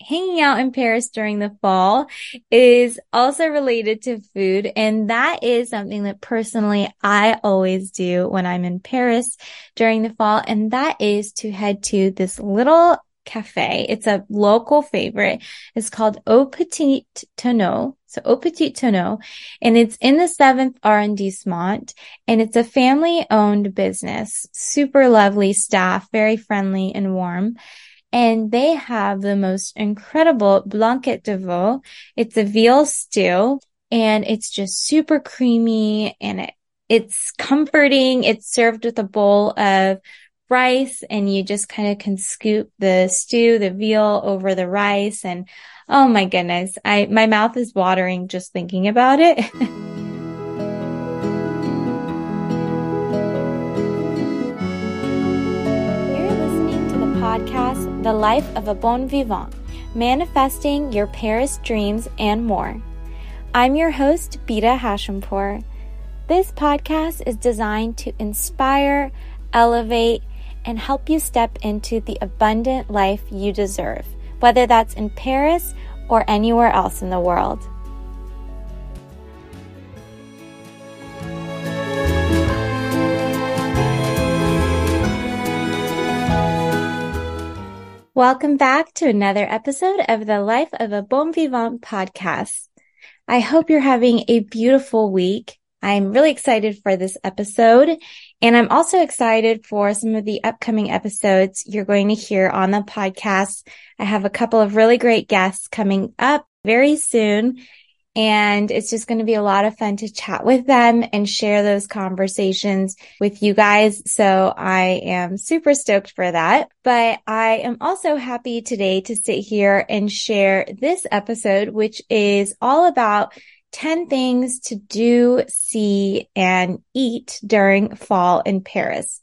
hanging out in Paris during the fall is also related to food. And that is something that personally I always do when I'm in Paris during the fall. And that is to head to this little cafe. It's a local favorite. It's called Au Petit Tonneau. So Au Petit Tonneau. And it's in the seventh arrondissement and it's a family owned business. Super lovely staff, very friendly and warm and they have the most incredible blanquette de veau. It's a veal stew and it's just super creamy and it, it's comforting. It's served with a bowl of rice and you just kind of can scoop the stew, the veal over the rice. And oh my goodness, I, my mouth is watering just thinking about it. You're listening to the podcast, The Life of a Bon Vivant, manifesting your Paris dreams and more. I'm your host, Beeta Hashempour. This podcast is designed to inspire, elevate, and help you step into the abundant life you deserve, whether that's in Paris or anywhere else in the world. Welcome back to another episode of the Life of a Bon Vivant podcast. I hope you're having a beautiful week. I'm really excited for this episode and I'm also excited for some of the upcoming episodes you're going to hear on the podcast. I have a couple of really great guests coming up very soon and it's just going to be a lot of fun to chat with them and share those conversations with you guys. So I am super stoked for that. But I am also happy today to sit here and share this episode, which is all about 10 things to do, see, and eat during fall in Paris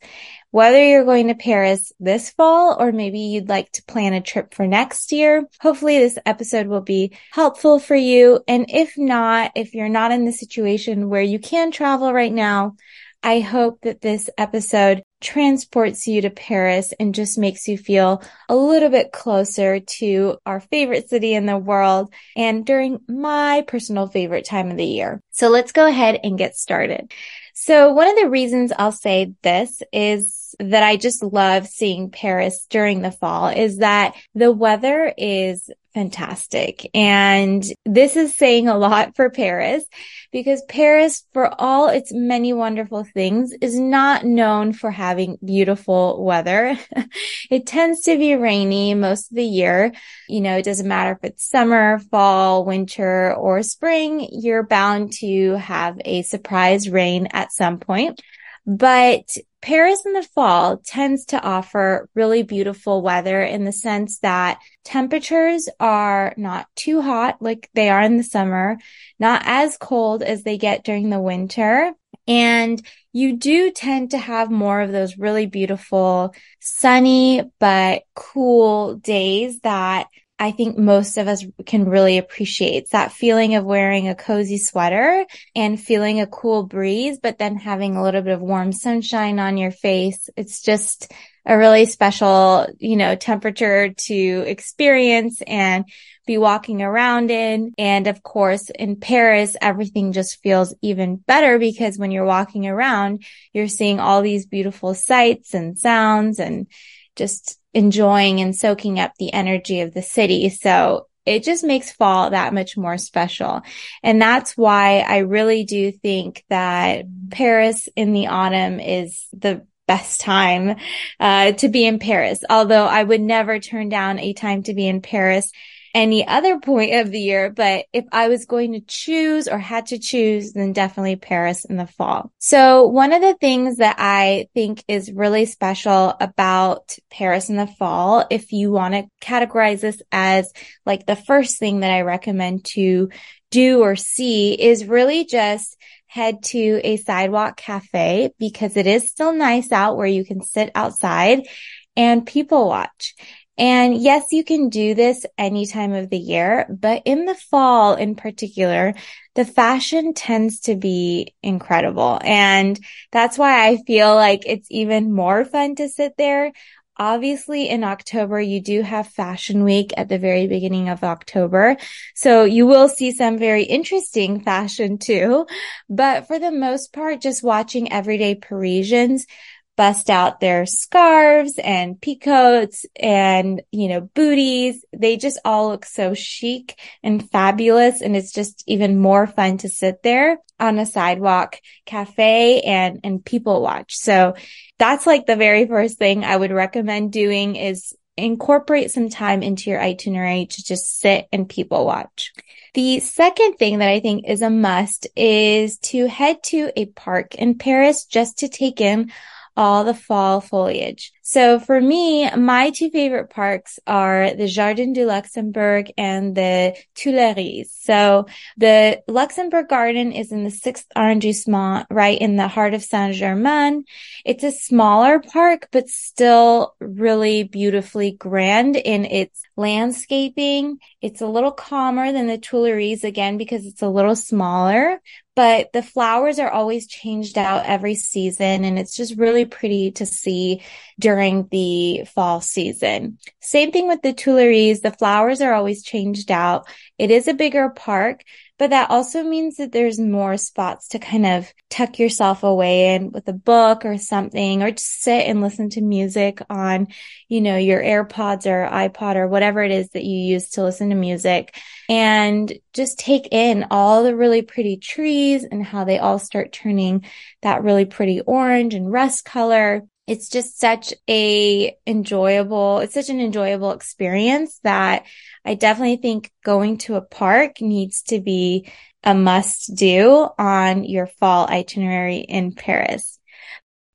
whether you're going to Paris this fall or maybe you'd like to plan a trip for next year. Hopefully this episode will be helpful for you. And if not, if you're not in the situation where you can travel right now, I hope that this episode transports you to Paris and just makes you feel a little bit closer to our favorite city in the world and during my personal favorite time of the year. So let's go ahead and get started. So one of the reasons I'll say this is that I just love seeing Paris during the fall is that the weather is fantastic. And this is saying a lot for Paris because Paris, for all its many wonderful things, is not known for having beautiful weather. it tends to be rainy most of the year. You know, it doesn't matter if it's summer, fall, winter, or spring, you're bound to have a surprise rain at some point. But Paris in the fall tends to offer really beautiful weather in the sense that temperatures are not too hot like they are in the summer, not as cold as they get during the winter. And you do tend to have more of those really beautiful sunny but cool days that I think most of us can really appreciate. That feeling of wearing a cozy sweater and feeling a cool breeze, but then having a little bit of warm sunshine on your face. It's just a really special, you know, temperature to experience and be walking around in. And of course, in Paris, everything just feels even better because when you're walking around, you're seeing all these beautiful sights and sounds and just enjoying and soaking up the energy of the city. So it just makes fall that much more special. And that's why I really do think that Paris in the autumn is the best time uh, to be in Paris. Although I would never turn down a time to be in Paris any other point of the year, but if I was going to choose or had to choose, then definitely Paris in the fall. So one of the things that I think is really special about Paris in the fall, if you want to categorize this as like the first thing that I recommend to do or see is really just head to a sidewalk cafe because it is still nice out where you can sit outside and people watch. And yes, you can do this any time of the year, but in the fall in particular, the fashion tends to be incredible. And that's why I feel like it's even more fun to sit there obviously in October, you do have fashion week at the very beginning of October. So you will see some very interesting fashion too. But for the most part, just watching everyday Parisians bust out their scarves and peacoats and, you know, booties. They just all look so chic and fabulous. And it's just even more fun to sit there on a sidewalk cafe and, and people watch. So that's like the very first thing I would recommend doing is incorporate some time into your itinerary to just sit and people watch. The second thing that I think is a must is to head to a park in Paris just to take in all the fall foliage. So for me, my two favorite parks are the Jardin du Luxembourg and the Tuileries. So the Luxembourg Garden is in the sixth arrondissement, right in the heart of Saint-Germain. It's a smaller park, but still really beautifully grand in its landscaping. It's a little calmer than the Tuileries again because it's a little smaller, but the flowers are always changed out every season and it's just really pretty to see during the fall season. Same thing with the Tuileries. The flowers are always changed out. It is a bigger park, but that also means that there's more spots to kind of tuck yourself away in with a book or something, or just sit and listen to music on, you know, your AirPods or iPod or whatever it is that you use to listen to music and just take in all the really pretty trees and how they all start turning that really pretty orange and rust color it's just such a enjoyable, it's such an enjoyable experience that I definitely think going to a park needs to be a must do on your fall itinerary in Paris.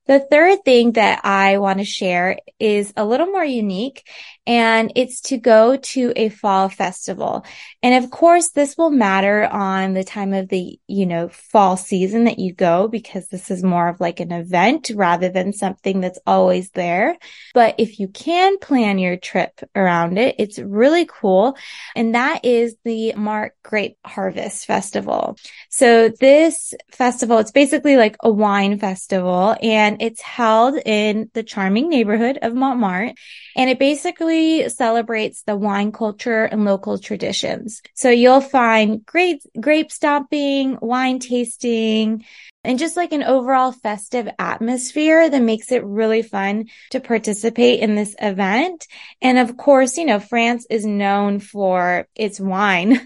The third thing that I want to share is a little more unique and it's to go to a fall festival. And of course, this will matter on the time of the, you know, fall season that you go because this is more of like an event rather than something that's always there. But if you can plan your trip around it, it's really cool. And that is the Marc Grape Harvest Festival. So this festival, it's basically like a wine festival and it's held in the charming neighborhood of Montmartre. And it basically celebrates the wine culture and local traditions. So you'll find great grape stomping, wine tasting, and just like an overall festive atmosphere that makes it really fun to participate in this event. And of course, you know, France is known for its wine.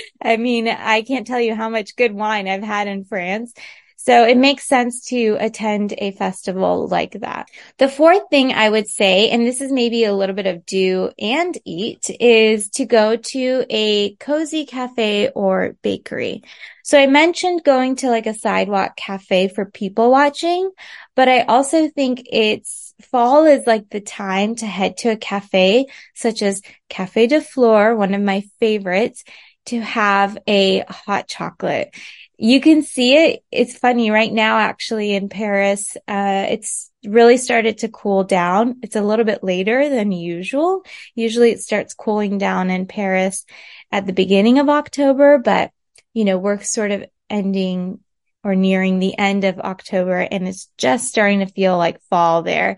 I mean, I can't tell you how much good wine I've had in France. So it makes sense to attend a festival like that. The fourth thing I would say, and this is maybe a little bit of do and eat, is to go to a cozy cafe or bakery. So I mentioned going to like a sidewalk cafe for people watching, but I also think it's fall is like the time to head to a cafe such as Cafe de Flore, one of my favorites, to have a hot chocolate you can see it. It's funny right now, actually in Paris. Uh, it's really started to cool down. It's a little bit later than usual. Usually it starts cooling down in Paris at the beginning of October, but you know, we're sort of ending or nearing the end of October and it's just starting to feel like fall there.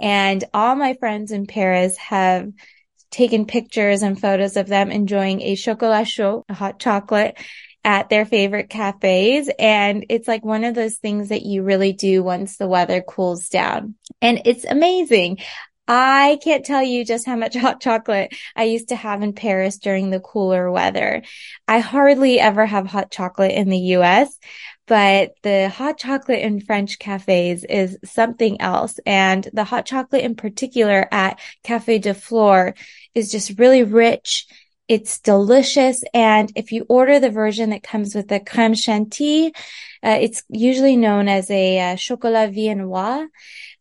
And all my friends in Paris have taken pictures and photos of them enjoying a chocolat chaud, a hot chocolate at their favorite cafes. And it's like one of those things that you really do once the weather cools down. And it's amazing. I can't tell you just how much hot chocolate I used to have in Paris during the cooler weather. I hardly ever have hot chocolate in the US, but the hot chocolate in French cafes is something else. And the hot chocolate in particular at Cafe de Flore is just really rich it's delicious. And if you order the version that comes with the creme chantilly, uh, it's usually known as a uh, chocolat viennois.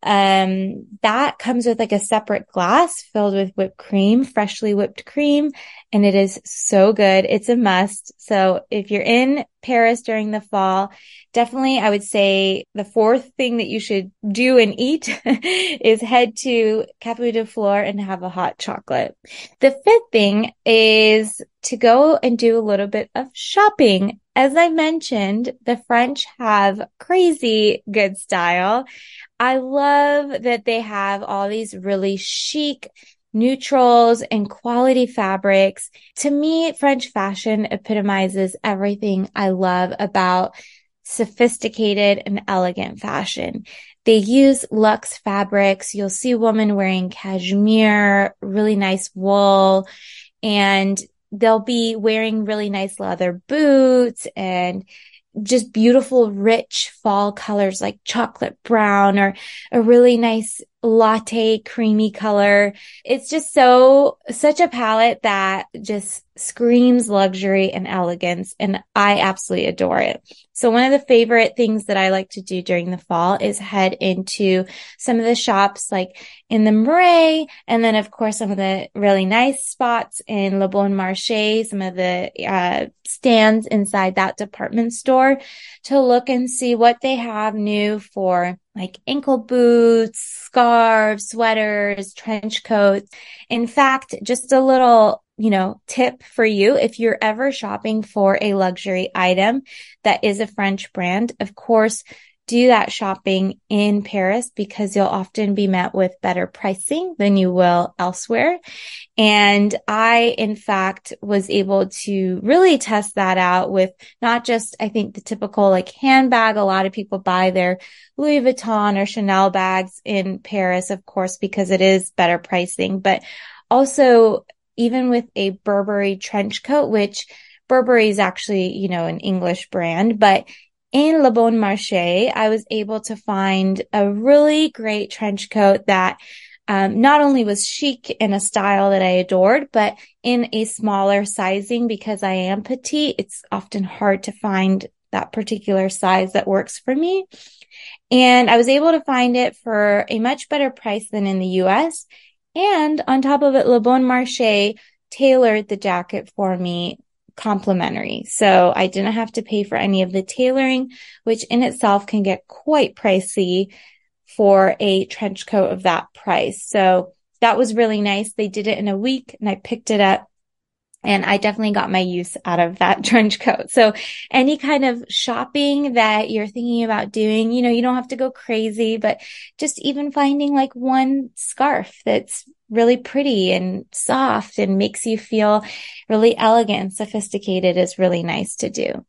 Um, that comes with like a separate glass filled with whipped cream, freshly whipped cream, and it is so good. It's a must. So if you're in Paris during the fall, definitely I would say the fourth thing that you should do and eat is head to Cafe de Flore and have a hot chocolate. The fifth thing is to go and do a little bit of shopping. As I mentioned, the French have crazy good style. I love that they have all these really chic neutrals and quality fabrics. To me, French fashion epitomizes everything I love about sophisticated and elegant fashion. They use luxe fabrics. You'll see women wearing cashmere, really nice wool, and they'll be wearing really nice leather boots and just beautiful, rich fall colors like chocolate brown or a really nice latte creamy color. It's just so, such a palette that just screams luxury and elegance. And I absolutely adore it. So one of the favorite things that I like to do during the fall is head into some of the shops like in the Marais. And then of course, some of the really nice spots in Le Bon Marché, some of the uh, stands inside that department store to look and see what they have new for like ankle boots, scarves, sweaters, trench coats. In fact, just a little, you know, tip for you. If you're ever shopping for a luxury item that is a French brand, of course, do that shopping in Paris because you'll often be met with better pricing than you will elsewhere. And I, in fact, was able to really test that out with not just, I think the typical like handbag. A lot of people buy their Louis Vuitton or Chanel bags in Paris, of course, because it is better pricing, but also even with a Burberry trench coat, which Burberry is actually, you know, an English brand, but in Le Bon Marché, I was able to find a really great trench coat that um, not only was chic in a style that I adored, but in a smaller sizing because I am petite. It's often hard to find that particular size that works for me. And I was able to find it for a much better price than in the US. And on top of it, Le Bon Marché tailored the jacket for me complimentary. So I didn't have to pay for any of the tailoring, which in itself can get quite pricey for a trench coat of that price. So that was really nice. They did it in a week and I picked it up and I definitely got my use out of that trench coat. So any kind of shopping that you're thinking about doing, you know, you don't have to go crazy, but just even finding like one scarf that's really pretty and soft and makes you feel really elegant sophisticated is really nice to do.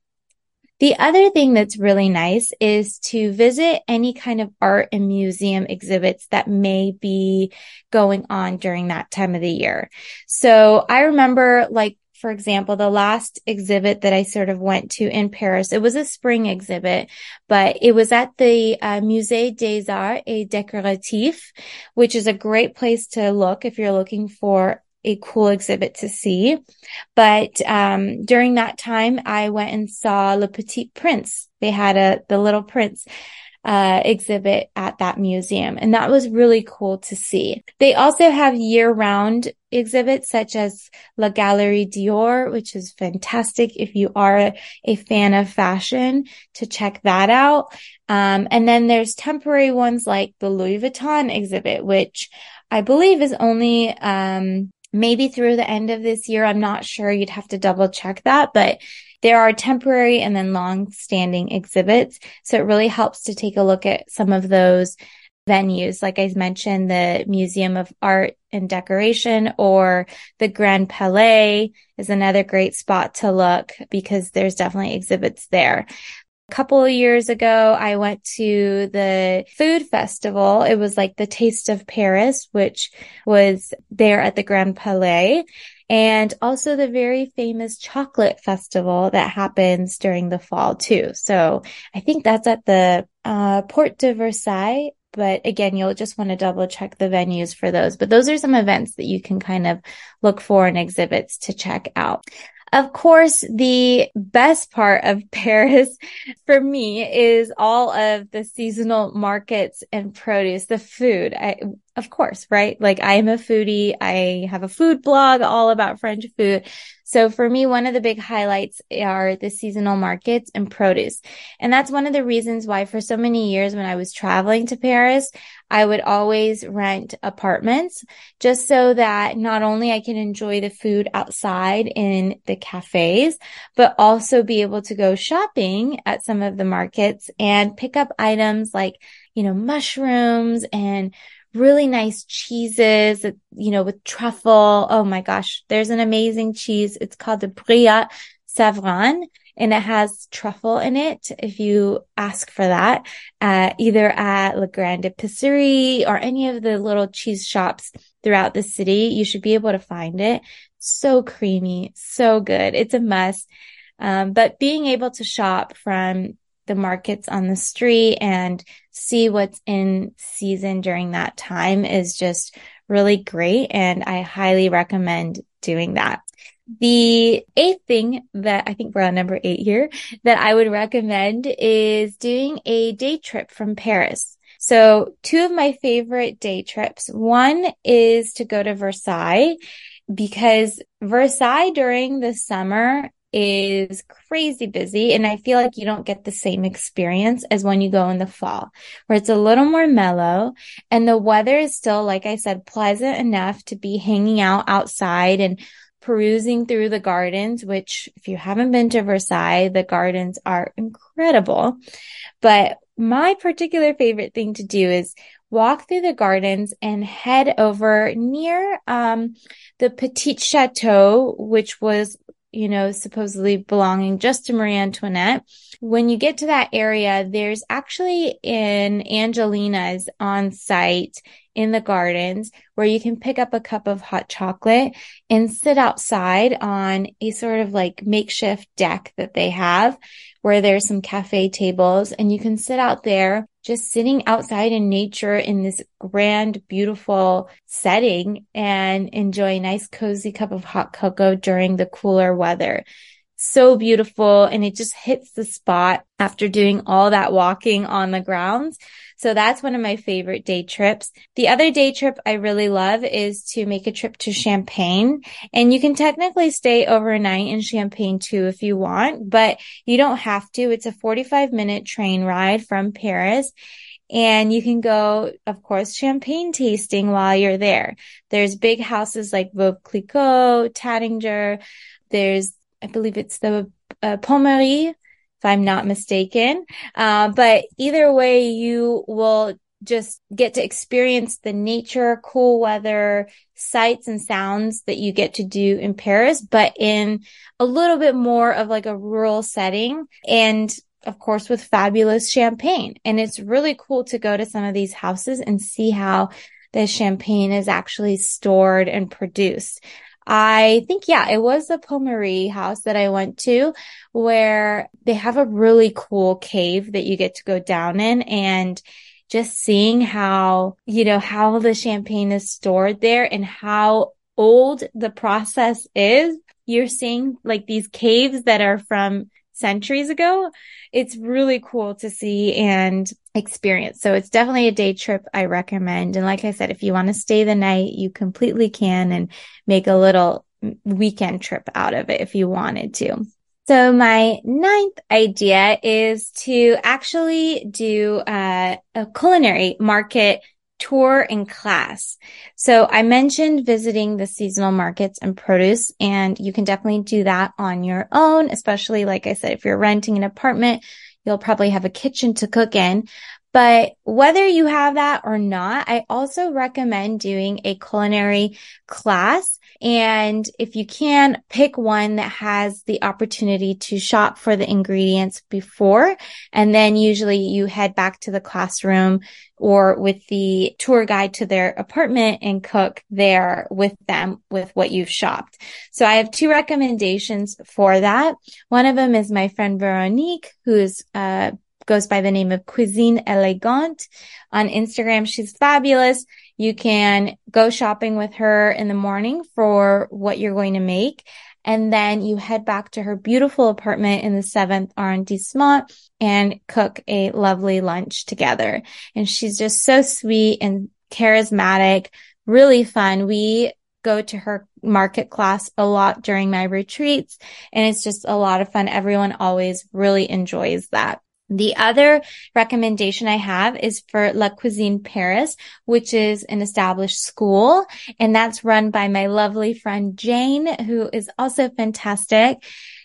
The other thing that's really nice is to visit any kind of art and museum exhibits that may be going on during that time of the year. So I remember like for example, the last exhibit that I sort of went to in Paris, it was a spring exhibit, but it was at the uh, Musée des Arts et Décoratifs, which is a great place to look if you're looking for a cool exhibit to see. But um, during that time, I went and saw Le Petit Prince. They had a the Little Prince uh, exhibit at that museum. And that was really cool to see. They also have year round exhibits such as La Galerie Dior, which is fantastic if you are a fan of fashion to check that out. Um, and then there's temporary ones like the Louis Vuitton exhibit, which I believe is only, um, maybe through the end of this year. I'm not sure. You'd have to double check that, but there are temporary and then long standing exhibits. So it really helps to take a look at some of those venues. Like I mentioned, the Museum of Art and Decoration or the Grand Palais is another great spot to look because there's definitely exhibits there. A couple of years ago, I went to the food festival. It was like the Taste of Paris, which was there at the Grand Palais and also the very famous chocolate festival that happens during the fall too. So I think that's at the uh, Porte de Versailles. But again, you'll just want to double check the venues for those. But those are some events that you can kind of look for in exhibits to check out. Of course, the best part of Paris for me is all of the seasonal markets and produce, the food. I, of course, right? Like I am a foodie. I have a food blog all about French food. So for me, one of the big highlights are the seasonal markets and produce. And that's one of the reasons why for so many years when I was traveling to Paris, I would always rent apartments just so that not only I can enjoy the food outside in the cafes, but also be able to go shopping at some of the markets and pick up items like, you know, mushrooms and really nice cheeses, you know, with truffle. Oh my gosh, there's an amazing cheese. It's called the Brillat Savarin and it has truffle in it. If you ask for that, uh, either at La Grande Épicerie or any of the little cheese shops throughout the city, you should be able to find it. So creamy, so good. It's a must. Um, but being able to shop from the markets on the street and see what's in season during that time is just really great. And I highly recommend doing that. The eighth thing that I think we're on number eight here that I would recommend is doing a day trip from Paris. So two of my favorite day trips. One is to go to Versailles because Versailles during the summer is crazy busy and I feel like you don't get the same experience as when you go in the fall where it's a little more mellow and the weather is still, like I said, pleasant enough to be hanging out outside and perusing through the gardens, which if you haven't been to Versailles, the gardens are incredible. But my particular favorite thing to do is walk through the gardens and head over near um, the Petit Chateau, which was you know, supposedly belonging just to Marie Antoinette. When you get to that area, there's actually an Angelina's on site in the gardens where you can pick up a cup of hot chocolate and sit outside on a sort of like makeshift deck that they have where there's some cafe tables. And you can sit out there just sitting outside in nature in this grand, beautiful setting and enjoy a nice cozy cup of hot cocoa during the cooler weather. So beautiful. And it just hits the spot after doing all that walking on the grounds. So that's one of my favorite day trips. The other day trip I really love is to make a trip to Champagne and you can technically stay overnight in Champagne too if you want, but you don't have to. It's a 45 minute train ride from Paris. And you can go, of course, champagne tasting while you're there. There's big houses like Veuve Clicquot, Taittinger. There's I believe it's the uh, Pommery, if I'm not mistaken. Uh, but either way, you will just get to experience the nature, cool weather, sights and sounds that you get to do in Paris, but in a little bit more of like a rural setting and of course with fabulous champagne. And it's really cool to go to some of these houses and see how the champagne is actually stored and produced. I think, yeah, it was the Pommery house that I went to where they have a really cool cave that you get to go down in and just seeing how, you know, how the champagne is stored there and how old the process is. You're seeing like these caves that are from centuries ago. It's really cool to see and experience. So it's definitely a day trip I recommend. And like I said, if you want to stay the night, you completely can and make a little weekend trip out of it if you wanted to. So my ninth idea is to actually do uh, a culinary market tour in class. So I mentioned visiting the seasonal markets and produce, and you can definitely do that on your own, especially like I said, if you're renting an apartment, you'll probably have a kitchen to cook in. But whether you have that or not, I also recommend doing a culinary class and if you can, pick one that has the opportunity to shop for the ingredients before. And then usually you head back to the classroom or with the tour guide to their apartment and cook there with them with what you've shopped. So I have two recommendations for that. One of them is my friend Veronique, who's, uh, goes by the name of Cuisine Elegante on Instagram. She's fabulous. You can go shopping with her in the morning for what you're going to make. And then you head back to her beautiful apartment in the seventh arrondissement and cook a lovely lunch together. And she's just so sweet and charismatic, really fun. We go to her market class a lot during my retreats and it's just a lot of fun. Everyone always really enjoys that. The other recommendation I have is for La Cuisine Paris, which is an established school. And that's run by my lovely friend Jane, who is also fantastic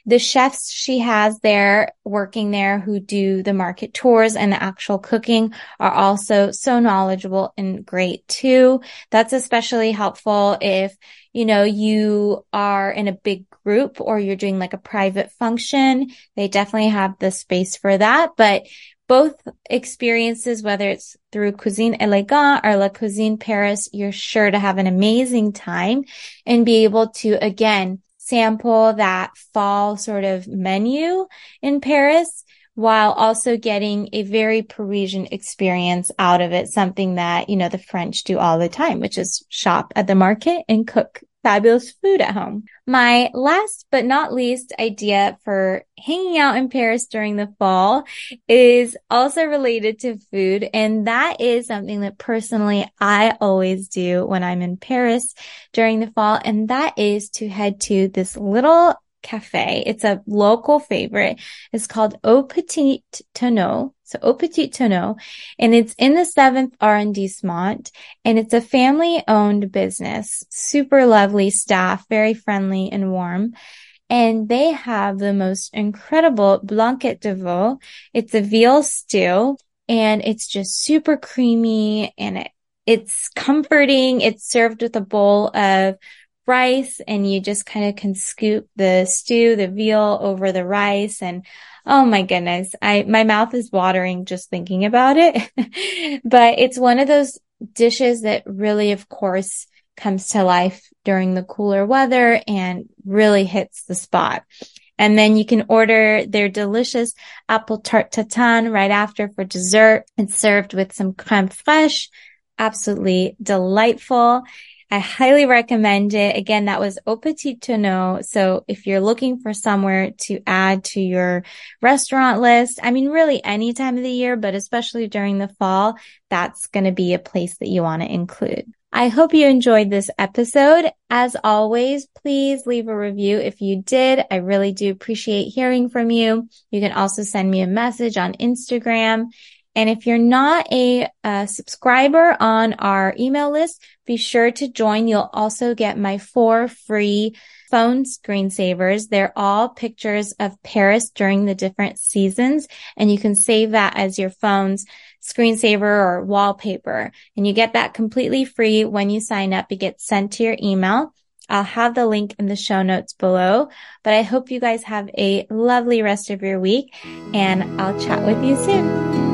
the chefs she has there working there who do the market tours and the actual cooking are also so knowledgeable and great too. That's especially helpful if, you know, you are in a big group or you're doing like a private function. They definitely have the space for that, but both experiences, whether it's through Cuisine Elegant or La Cuisine Paris, you're sure to have an amazing time and be able to again sample that fall sort of menu in Paris while also getting a very Parisian experience out of it. Something that, you know, the French do all the time, which is shop at the market and cook fabulous food at home. My last but not least idea for hanging out in Paris during the fall is also related to food. And that is something that personally I always do when I'm in Paris during the fall. And that is to head to this little cafe. It's a local favorite. It's called Au Petit Tonneau. So Au Petit Tonneau. And it's in the seventh arrondissement and it's a family owned business. Super lovely staff, very friendly and warm. And they have the most incredible blanquette de veau. It's a veal stew and it's just super creamy and it, it's comforting. It's served with a bowl of rice and you just kind of can scoop the stew, the veal over the rice. And oh my goodness, I, my mouth is watering just thinking about it. but it's one of those dishes that really, of course, comes to life during the cooler weather and really hits the spot. And then you can order their delicious apple tart tatin right after for dessert. It's served with some creme fraiche. Absolutely delightful. I highly recommend it. Again, that was Au Petit Tonneau. So if you're looking for somewhere to add to your restaurant list, I mean, really any time of the year, but especially during the fall, that's going to be a place that you want to include. I hope you enjoyed this episode. As always, please leave a review if you did. I really do appreciate hearing from you. You can also send me a message on Instagram. And if you're not a, a, subscriber on our email list, be sure to join. You'll also get my four free phone screensavers. They're all pictures of Paris during the different seasons. And you can save that as your phone's screensaver or wallpaper. And you get that completely free when you sign up. It gets sent to your email. I'll have the link in the show notes below, but I hope you guys have a lovely rest of your week and I'll chat with you soon.